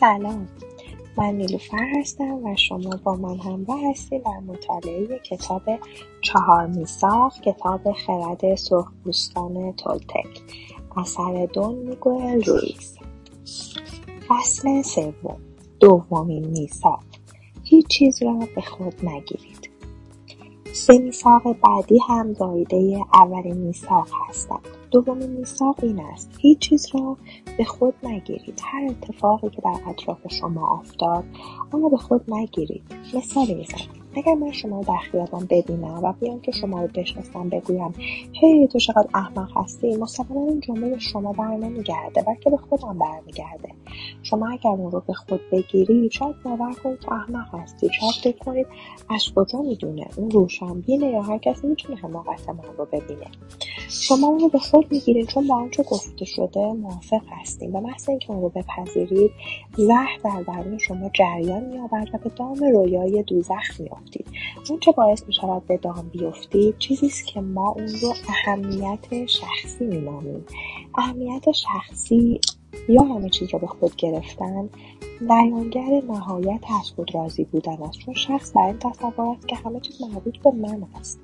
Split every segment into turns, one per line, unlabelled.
سلام. من نیلوفر هستم و شما با من همراه هستید در مطالعه کتاب چهار میساق کتاب خرد سرخپوستان تولتک. اثر دون میگوئل رویز. فصل سوم. دومین میساق هیچ چیز را به خود نگیرید. سه بعدی هم زایده اولین میساق هستند. دومین میثاق این است. هیچ چیز را به خود نگیرید. هر اتفاقی که در اطراف شما افتاد آن را به خود نگیرید. مثالی می‌زنم. اگر من شما رو در خیابان ببینم و بیام که شما رو بشناسم بگویم هی تو چقدر احمق هستی. مسلما این جمله به شما بر نمیگرده بلکه به خودم برمیگرده شما اگر اون رو به خود بگیرید شاید باور کنید احمق هستی؟ شاید فکر کنید از کجا می‌دونه؟ اون روشنبینه یا هر کسی می‌تونه حماقت من رو ببینه؟ شما اون رو به خود می‌گیرید چون با آنچه گفته شده موافق هستیم. و محض اینکه اون رو بپذیرید زهر در درون شما جریان مییابد و به دام رویای دوزخ میافتید چه باعث می‌شود به دام بیفتید چیزی است که ما اون رو اهمیت شخصی مینامیم. اهمیت شخصی یا همه چیز را به خود گرفتن بیانگر نهایت از خود راضی بودن است. چون شخص بر این تصور است که همه چیز مربوط به من است.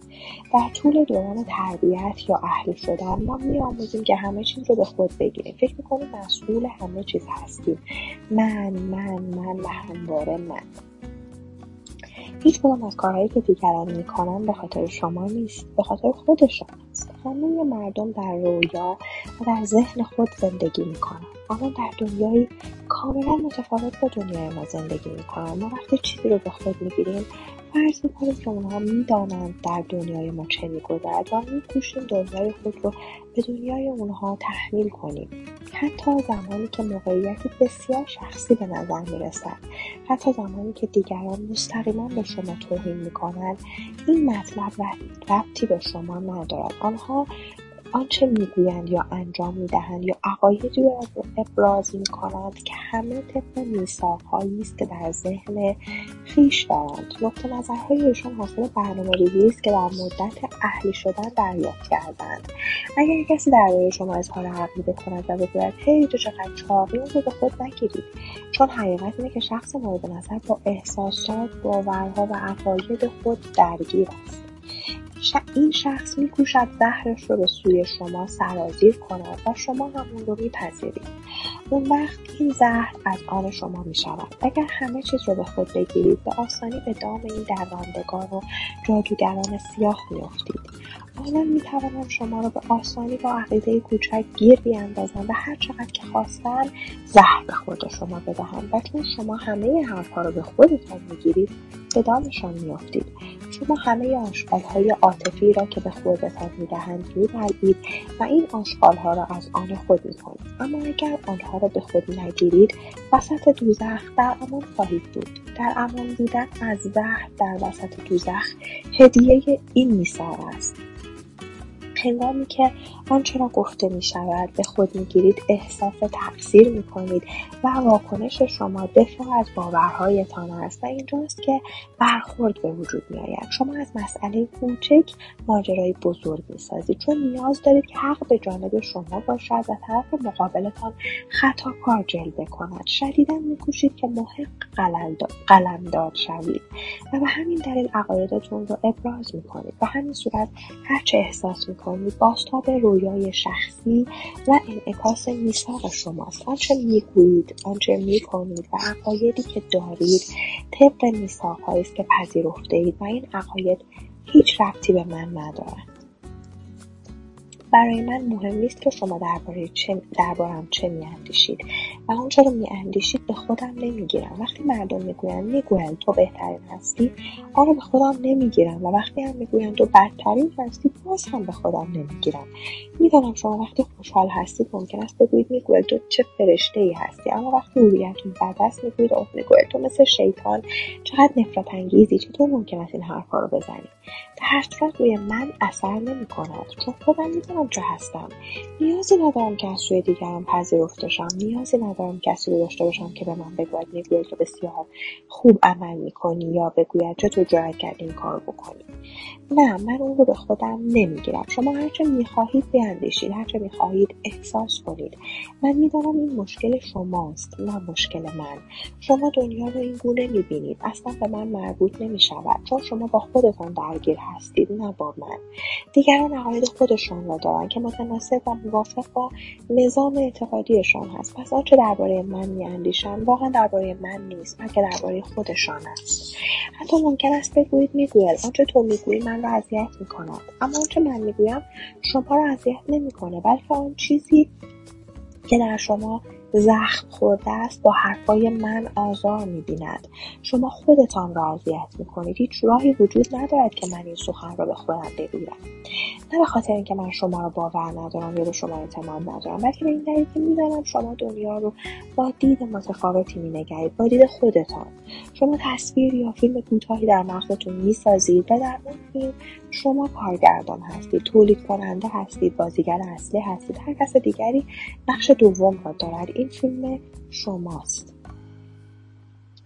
در طول دوران تربیت یا اهل شدن ما میآموزیم که همه چیز رو به خود بگیریم. فکر می‌کنیم مسئول همه چیز هستیم. من من من و همواره من. هیچ کدام از کارهایی که دیگران می‌کنن به خاطر شما نیست به خاطر خودشان است همه مردم در رویا و در ذهن خود زندگی می‌کنن. اما در دنیایی کاملا متفاوت با دنیای ما زندگی می‌کنن. ما وقتی چیزی رو به خود می‌گیریم فرض می‌کنیم که اونها می‌دانند در دنیای ما چه میگذرد و میکوشیم دنیای خود رو به دنیای اونها تحمیل کنیم. حتی زمانی که موقعیتی بسیار شخصی به نظر می‌رسد. حتی زمانی که دیگران مستقیما به شما توهین می‌کنند. این مطلب ربطی به شما ندارد. آنها آنچه می‌گویند یا انجام می‌دهند یا عقایدی را ابراز می‌کنند که همه طبق میثاقهایی است که در ذهن خویش دارند. نقطه نظرهای ایشان حاصل برنامهریزی است که در مدت اهلی شدن دریافت کردند. اگر کسی درباره شما اظهار عقیده کند و بگوید هی تو چقدر چاقی رو به خود نگیرید. چون حقیقت اینه که شخص مورد نظر با احساسات باورها و عقاید خود درگیر است. این شخص میکوشد زهرش رو به سوی شما سرازیر کند و شما هم اون رو میپذیرید. اون وقت این زهر از آن شما می‌شود. اگر همه چیز رو به خود بگیرید به آسانی به دام این دروندگان و جادوگران سیاه میافتید. آنان می‌توانند شما را به آسانی با عقیده کوچک گیر بیاندازند و هر چقدر که خواستن زهر به خود شما بدهند. و چون شما همه حرفها رو به خودتان می‌گیرید به دامشان میافتید. شما همه آشغالهای عاطفی را که به خودتان می‌دهند میبلعید و این آشغالها را از آن خود می‌کنید. اما اگر آنها را به خود نگیرید وسط دوزخ در امان خواهید بود. در امان بودن از زهر در وسط دوزخ هدیه این میثاق است. هنگامی که آنچه را گفته می شود به خود می گیرید احساس تقصیر می کنید و واکنش شما دفاع از باورهایتان است و اینجاست که برخورد به وجود می آید شما از مسئله کوچک ماجرای بزرگ می سازید چون نیاز دارید که حق به جانب شما باشد و طرف مقابلتان خطا کار جلوه کند. شدیدا میکوشید که محق قلمداد شوید و به همین دلیل عقایدتون رو ابراز می کنید به همین صورت هرچه احساس می کنید بازتاب رویای شخصی و انعکاس میثاق شماست. آنچه می‌گویید آنچه می‌کنید و عقایدی که دارید طبق میثاقهایی است که پذیرفته اید و این عقاید هیچ ربطی به من ندارند برای من مهم نیست که شما درباره چه دربارم چه میاندیشید. و آنچه رو میاندیشید به خودم نمی‌گیرم. وقتی مردم می‌گویند می‌گویند تو بهترین هستی آن به خودم نمی‌گیرم و وقتی هم می‌گویند تو بدترین هستی باز هم به خودم نمی‌گیرم. می‌دانم شما وقتی خوشحال هستید ممکن است بگویید میگویل تو چه فرشته ای هستی. اما وقتی رویتون بد است می‌گویید اوه میگویل تو مثل شیطان. چقدر نفرت انگیزی چطور ممکن است این حرفها رو بزنی؟ در هر صورت روی من اثر نمی کند چون خودم می‌دونم چه هستم. نیازی ندارم که از سوی دیگران پذیرفته شم نیازی ندارم ندارم کسی رو داشته باشم که به من بگوید می‌گوید که بسیار خوب عمل می‌کنی یا بگوید چطور جرأت کردی این کار بکنی. نه من اون رو به خودم نمی‌گیرم. شما هرچه می‌خواهید بیاندیشید هرچه می‌خواهید احساس کنید. من می‌دانم این مشکل شماست نه مشکل من. شما دنیا رو این گونه می‌بینید. اصلا به من مربوط نمی‌شود چون شما با خودتان درگیر هستید نه با من. دیگران عقاید خودشان را دارند که متناسب و موافق با نظام اعتقادیشان هست. پس آنچه درباره من میاندیشند واقعا درباره من نیست بلکه درباره خودشان است. حتی ممکن است بگویید می‌گوید. آنچه تو می‌گویی من را اذیت می‌کند اما آنچه من می‌گویم شما را اذیت نمی‌کنه بلکه آن چیزی که در شما زخم خورده است با حرفای من آزار می‌بیند. شما خودتان را اذیت می‌کنید. هیچ راهی وجود ندارد که من این سخن را به خودم بگویم. نه به خاطر اینکه من شما را باور ندارم یا به شما اعتماد ندارم بلکه به این دلیل که می‌دانم شما دنیا رو با دید متفاوتی مینگرید با دید خودتان. شما تصویر یا فیلم کوتاهی در مغزتون می‌سازید و در اون فیلم شما کارگردان هستید تولید کننده هستید بازیگر اصلی هستید. هر کس دیگری نقش دوم را دارد. این فیلم شماست.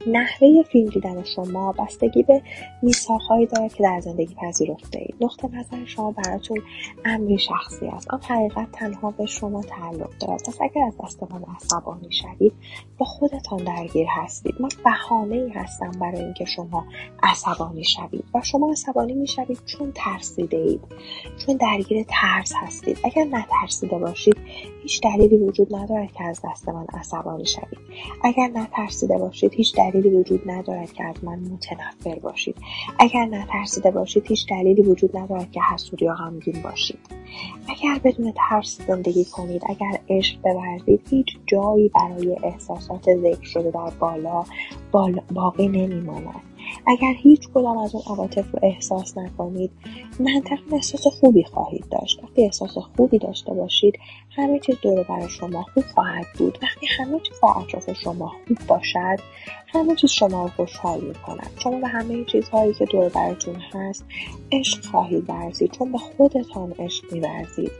نحوه فیلم شما بستگی به میساقهایی دارد که در زندگی پذیرفته اید نقطه نظر شما براتون امری شخصی است آن حقیقت تنها به شما تعلق دارد. پس اگر از دست من عصبانی شوید با خودتان درگیر هستید. من بهانه ای هستم برای اینکه شما عصبانی شوید. و شما عصبانی می‌شوید چون ترسیده اید چون درگیر ترس هستید. اگر نترسیده باشید هیچ دلیلی وجود ندارد که از دست من عصبانی شوید. اگر نترسیده باشید هیچ وجود ندارد که از من متنفر باشید. اگر نترسیده باشید هیچ دلیلی وجود ندارد که حسود یا غمگین باشید. اگر بدون ترس زندگی کنید اگر عشق بورزید هیچ جایی برای احساسات ذکر شده در بالا باقی نمیماند. اگر هیچ کدام از اون عواطف رو احساس نکنید منطقا احساس خوبی خواهید داشت. وقتی احساس خوبی داشته باشید همه چیز دور برای شما خوب خواهد بود. وقتی همه چیز در اطراف شما خوب باشد همه چیز شما رو خوشحال می‌کند. شما به همه چیزهایی که دور براتون هست عشق خواهید ورزید. چون به خودتان عشق میورزید.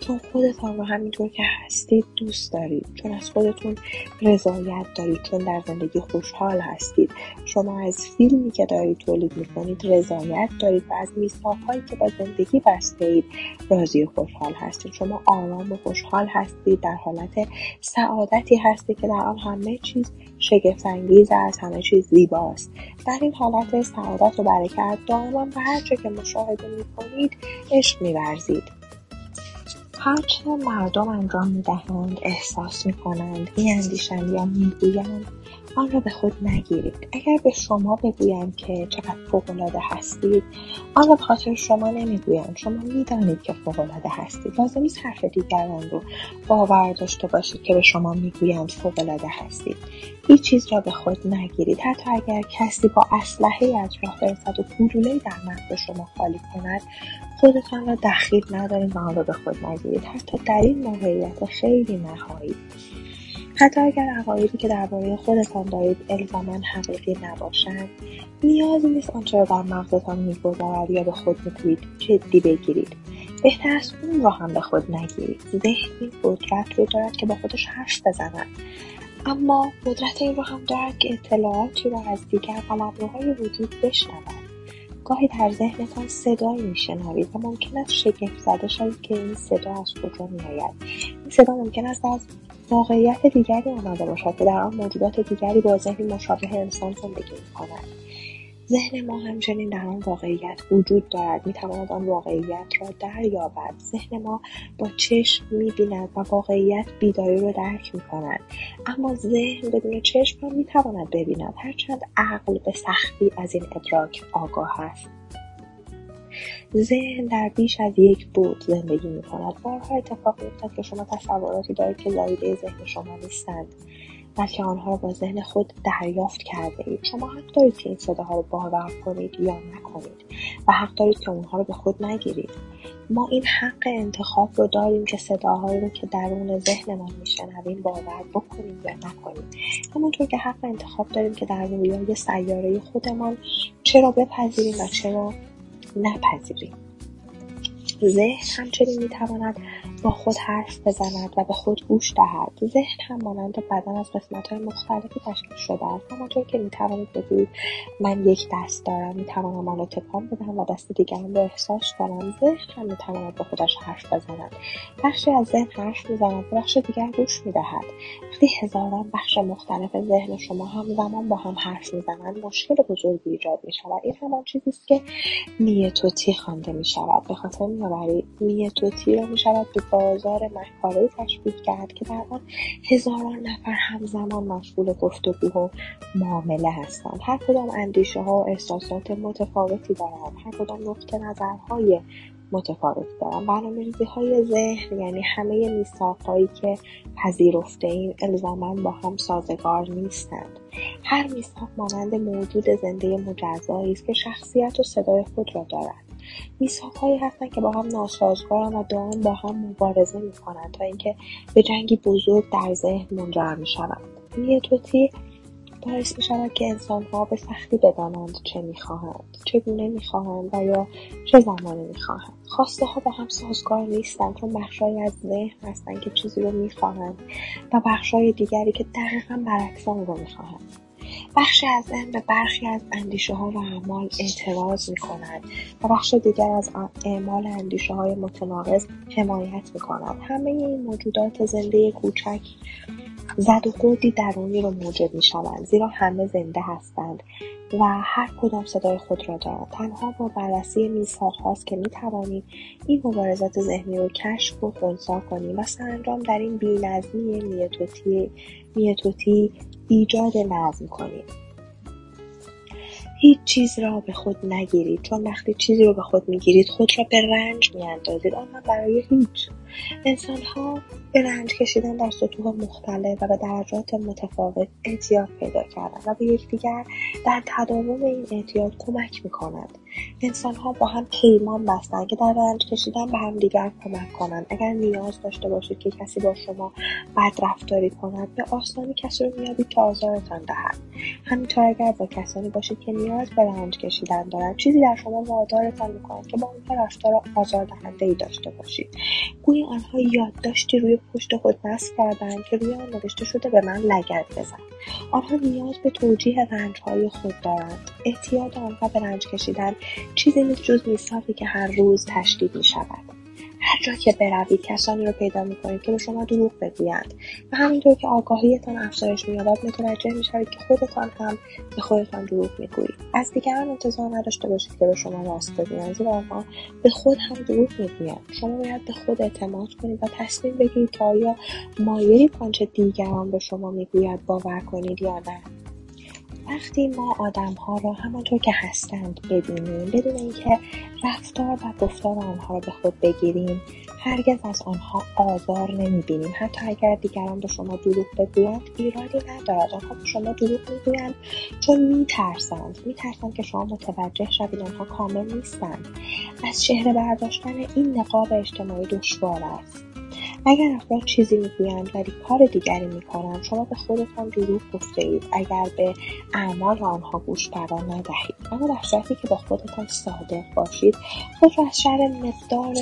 چون خودتان رو همینطور که هستید دوست دارید. چون از خودتون رضایت دارید. چون در زندگی خوشحال هستید. شما از فیلمی که دارید تولید می‌کنید رضایت دارید و از میثاقهایی که با زندگی بسته اید راضی خوشحال هستید. شما آرام و خوشحال هستید در حالت سعادتی هستید که در آن همه چیز شگفتانگیز از همه چیز زیباست. در این حالت سعادت و برکت دائما به هر که مشاهده می‌کنید عشق میورزید. هرچه مردم انجام می‌دهند احساس می‌کنند میاندیشند یا می‌گویند آن را به خود نگیرید. اگر به شما بگویند که چقدر فوقالعاده هستید آن را به خاطر شما نمی‌گویند. شما می‌دانید که فوقالعاده هستید. لازم نیست حرف دیگران رو باور داشته باشید که به شما می‌گویند فوقالعاده هستید. هیچ چیز را به خود نگیرید. حتی اگر کسی با اسلحه راه برسد و گلولهای در مغز شما خالی کند خودتان را دخیل ندارید و آن را به خود نگیرید. حتی در این موقعیت خیلی نهایی. حتی اگر عقایدی که درباره خودتان دارید الزاما حقیقی نباشند نیازی نیست آنچه را در مغزتان میگذرد یا به خود می‌گویید جدی بگیرید. بهتر است اون را هم به خود نگیرید. ذهن این قدرت رو دارد که با خودش حرف بزند. اما قدرت این رو هم دارد که اطلاعاتی را از دیگر قلمروهای وجود بشنود. گاهی در ذهنتان صدایی میشنوید و ممکن است شگفت زده شوید که این صدا از کجا میآید. این صدا ممکن است از واقعیت دیگری آمده باشد که در آن موجودات دیگری با ذهنی مشابه انسان زندگی می‌کنند ذهن ما همچنین در آن واقعیت وجود دارد. می‌تواند آن واقعیت را دریابد. ذهن ما با چشم می‌بیند و واقعیت بیداری را درک می‌کند. اما ذهن بدون چشم هم می‌تواند ببیند. هرچند عقل به سختی از این ادراک آگاه است. ذهن در بیش از یک بود زندگی می کند بارها اتفاق میافتد که شما تصوراتی دارید که زایده ذهن شما نیستند بلکه آنها را با ذهن خود دریافت کرده اید. شما حق دارید که این صداها رو باور کنید یا نکنید و حق دارید که اونها رو به خود نگیرید. ما این حق انتخاب رو داریم که صداهایی رو که درون ذهنمان میشنویم باور بکنیم یا نکنیم. همونطور که حق انتخاب داریم که در رویای سیاره خودمان چرا بپذیریم و چرا نپذیریم. ذهن همچنین می‌تواند با خود حرف بزند و به خود گوش دهد. ذهن هم مانند بدن از های مختلفی تشکیل شده است. همانطور که می‌توانید بگویید من یک دست دارم. می‌توانم آن را تکان بدهم و دست دیگرم را احساس کنم. ذهن هم می‌تواند به خودش حرف بزند. بخشی از ذهن حرف می‌زند. و بخش دیگر گوش می‌دهد. وقتی هزاران بخش مختلف ذهن شما همزمان با هم حرف می‌زنند مشکل بزرگی ایجاد می‌شود. این همان چیزی است که میتوتی خوانده می‌شود. به خاطر میآورید میتوتی را می‌شود بازار مکاره تشبیه کرد که در آن هزاران نفر همزمان مشغول گفتگو و معامله هستند. هر کدام اندیشه ها و احساسات متفاوتی دارند. هر کدام نقطه نظرهای متفاوتی دارن برنامه های ذهن یعنی همه میثاق هایی که پذیرفته این الزاما با هم سازگار نیستند. هر میثاق مانند موجود زنده مجزایی است که شخصیت و صدای خود را دارد. هایی هستند که با هم ناسازگارند و دائم با هم مبارزه می‌کنند تا اینکه به جنگی بزرگ در ذهن منجر می‌شوند. نیتوتی باعث می شود که انسان ها به سختی بدانند چه می‌خواهند چگونه می‌خواهند و یا چه زمانی می‌خواهند. خواسته ها با هم سازگار نیستند چون بخشهایی از ذهن هستند که چیزی رو می‌خواهند و بخشهای دیگری که دقیقا برعکس آن رو می‌خواهند بخشی از ذهن به برخی از اندیشه ها و اعمال اعتراض می کند و بخش دیگر از اعمال اندیشه های متناقض حمایت می کند. همه این موجودات زنده کوچک زد و خوردی درونی رو موجب می شوند زیرا همه زنده هستند و هر کدام صدای خود را دارند تنها با بررسی میثاق هاست که می توانیم این مبارزات ذهنی رو کشف و خونسا کنیم و سرانجام در این بینظمی میتوتی میتوتی ایجاد نظم کنیم هیچ چیز را به خود نگیرید. چون وقتی چیزی رو به خود می‌گیرید خود را به رنج میاندازید. آنها برای هیچ انسانها به رنج کشیدن در سطوح مختلف و به درجات متفاوت اعتیاد پیدا کردن و به یکدیگر در تداوم این اعتیاد کمک می‌کنند. انسانها با هم پیمان بستند که در رنج کشیدن به همدیگر کمک کنند. اگر نیاز داشته باشید که کسی با شما بد رفتاری کند به آسانی کسی رو میابید که آزارتان دهد. همینطور اگر با کسانی باشید که نیاز به رنج کشیدن دارند چیزی در شما وادارتان می‌کند که با آنها رفتار آزاردهنده ای داشته باشید. گویی آنها یادداشتی روی پشت خود نصب کردند که روی آن نوشته شده به من لگد بزن آنها نیاز به توجیه رنجهای خود دارند اعتیاد آنها به رنج کشیدن چیزی نیست جز میثاقی که هر روز تشدید می شود. هر جا که بروید کسانی رو پیدا می‌کنید که به شما دروغ بگویند. و همینطور که آگاهیتان افزایش مییابد متوجه می‌شوید که خودتان هم به خودتان دروغ می‌گویید. از دیگران انتظار نداشته باشید که به شما راست بگویند زیرا آنها به خود هم دروغ می‌گویند. شما باید به خود اعتماد کنید و تصمیم بگیرید که آیا مایلید آنچه دیگران به شما می‌گوید باور کنید یا نه. وقتی ما ها را همانطور که هستند ببینیم بدون اینکه رفتار و گفتار آنها را به خود بگیریم هرگز از آنها آزار نمی‌بینیم. حتی اگر دیگران به شما دروغ بگویند ایرادی ندارد. آنها به شما دروغ می‌گویند چون میترسند. میترسند که شما متوجه شوید آنها کامل نیستند. از چهره برداشتن این نقاب اجتماعی دشوار است. اگر افراد چیزی می‌گویند ولی کار دیگری می‌کنند شما به خودتان دروغ گفته اید. اگر به اعمال آنها گوش قرار ندهید. اما در صورتی که با خودتان صادق باشید خود را از شر مقدار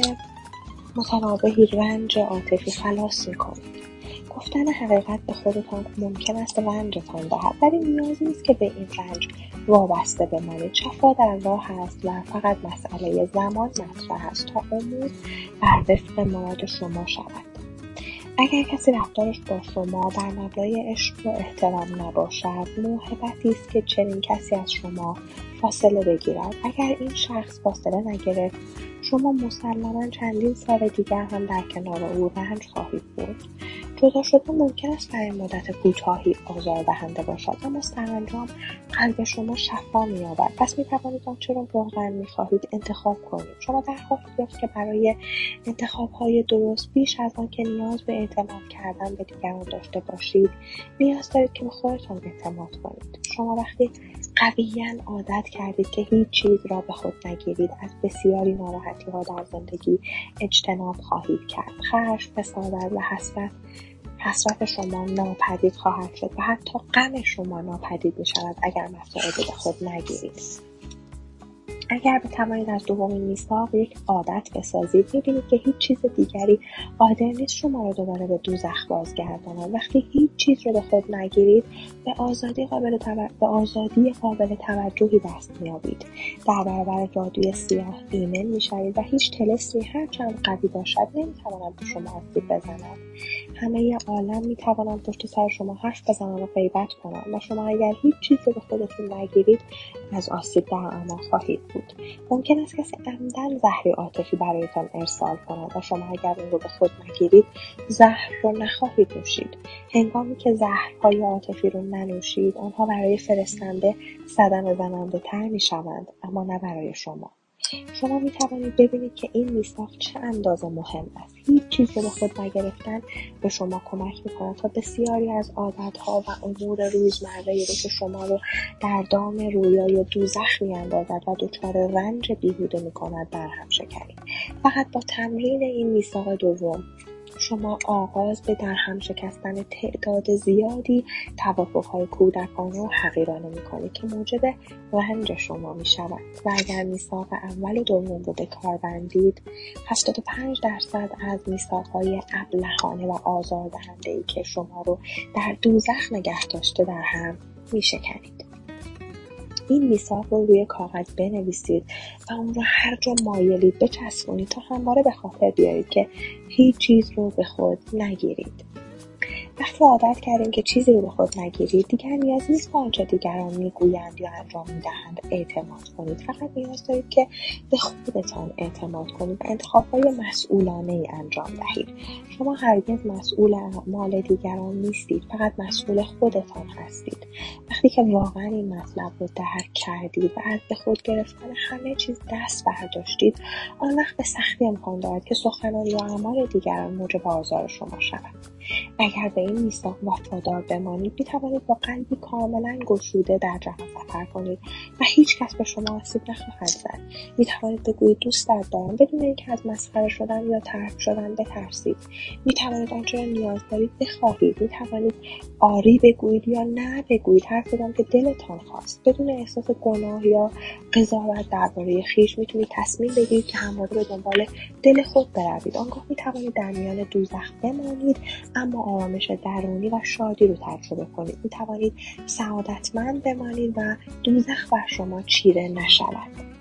متنابهی رنج عاطفی خلاص می‌کنید. گفتن حقیقت به خودتان ممکن است رنجتان دهد ولی نیازی نیست که به این رنج وابسته بمانید شفا در راه است و فقط مسئله زمان مطرح است تا امور بر وفق مراد شما شود. اگر کسی رفتارش با شما در مبنای عشق و احترام نباشد موهبتی است که چنین کسی از شما فاصله بگیرد. اگر این شخص فاصله نگرفت شما مسلما چندین سال دیگر هم در کنار او رنج خواهید بود جدا شدن ممکن است در این مدت کوتاهی آزاردهنده باشد. اما سرانجام قلب شما شفا مییابد. پس می‌توانید آنچه را واقعا می‌خواهید انتخاب کنید. شما در یافت که برای انتخابهای درست بیش از آن که نیاز به اعتماد کردن به دیگران داشته باشید نیاز دارید که به خودتان اعتماد کنید. شما وقتی قویا عادت کردید که هیچ چیز را به خود نگیرید از بسیاری ناراحتی ها در زندگی اجتناب خواهید کرد. خشم حسادت و حسرت حسرت شما ناپدید خواهد شد و حتی غم شما ناپدید می شود اگر مسائل به خود نگیرید. اگر بتوانید از دومین میثاق یک عادت بسازید می‌بینید که هیچ چیز دیگری قادر نیست شما رو دوباره به دوزخ بازگرداند وقتی هیچ چیز رو به خود نگیرید به آزادی قابل, به آزادی قابل توجهی دست میابید در برابر جادوی سیاه ایمن می‌شوید و هیچ تلسمی هرچند قوی باشد نمی‌تواند به شما آسیب بزند. همه عالم می‌توانند پشت سر شما حرف بزنند و غیبت کنند. و شما اگر هیچ چیزی به خودتون نگیرید از آسیب در امان خواهید بود. ممکن است کسی عمدن زهری عاطفی برایتان ارسال کند و شما اگر اون رو به خود نگیرید زهر رو نخواهید نوشید. هنگامی که زهرهای عاطفی رو ننوشید آنها برای فرستنده صدمه زننده تر می‌شوند اما نه برای شما. شما می توانید ببینید که این میثاق چه اندازه مهم است. هیچ چیزی به خود نگرفتن به شما کمک می‌کند تا بسیاری از عادتها و امور روزمره رو که شما رو در دام رویای دوزخ میاندازد و دچار رنج بیهوده می‌کند برهم شکنید. فقط با تمرین این میثاق دوم شما آغاز به درهم شکستن تعداد زیادی توافقهای کودکانه و حقیرانه می‌کنید که موجب رنج شما می‌شود. و اگر میثاق اول و دوم رو به کار بندید 75 درصد از میثاقهای ابلهانه و آزاردهنده ای که شما رو در دوزخ نگه داشته در هم میشکنید. این میثاق رو روی کاغذ بنویسید و اون رو هر جا مایلید بچسبونید تا همواره به خاطر بیارید که هیچ چیز رو به خود نگیرید. وقتی عادت کردیم که چیزی رو به خود نگیرید. دیگر نیاز نیست به آنچه دیگران می‌گویند یا انجام می‌دهند. اعتماد کنید. فقط نیاز دارید که به خودتان اعتماد کنید. انتخابهای مسئولانه ای انجام دهید. شما هرگز مسئول اعمال دیگران نیستید. فقط مسئول خودتان هستید. وقتی که واقعا این مطلب رو درک کردید و از به خود گرفتن همه چیز دست برداشتید آن وقت به سختی امکان دارد که سخنان یا اعمال دیگران موجب آزار شما شود اگر به این میثاق وفادار بمانید می‌توانید با قلبی کاملا گشوده در جهان سفر کنید و هیچ کس به شما آسیب نخواهد زد. می‌توانید بگویید دوستت دارم بدون اینکه از مسخره شدن یا ترک شدن بترسید. می‌توانید آنچه نیاز دارید بخواهید. می‌توانید آری بگویید یا نه بگویید. هر کدام که دلتان خواست. بدون احساس گناه یا قضاوت درباره خویش می‌تونید تصمیم بگیرید که همواره به دنبال دل خود بروید. آنگاه می‌توانید در میان دوزخ بمانید. اما آرامش درونی و شادی رو تجربه کنید. می توانید سعادتمند بمانید و دوزخ بر شما چیره نشود.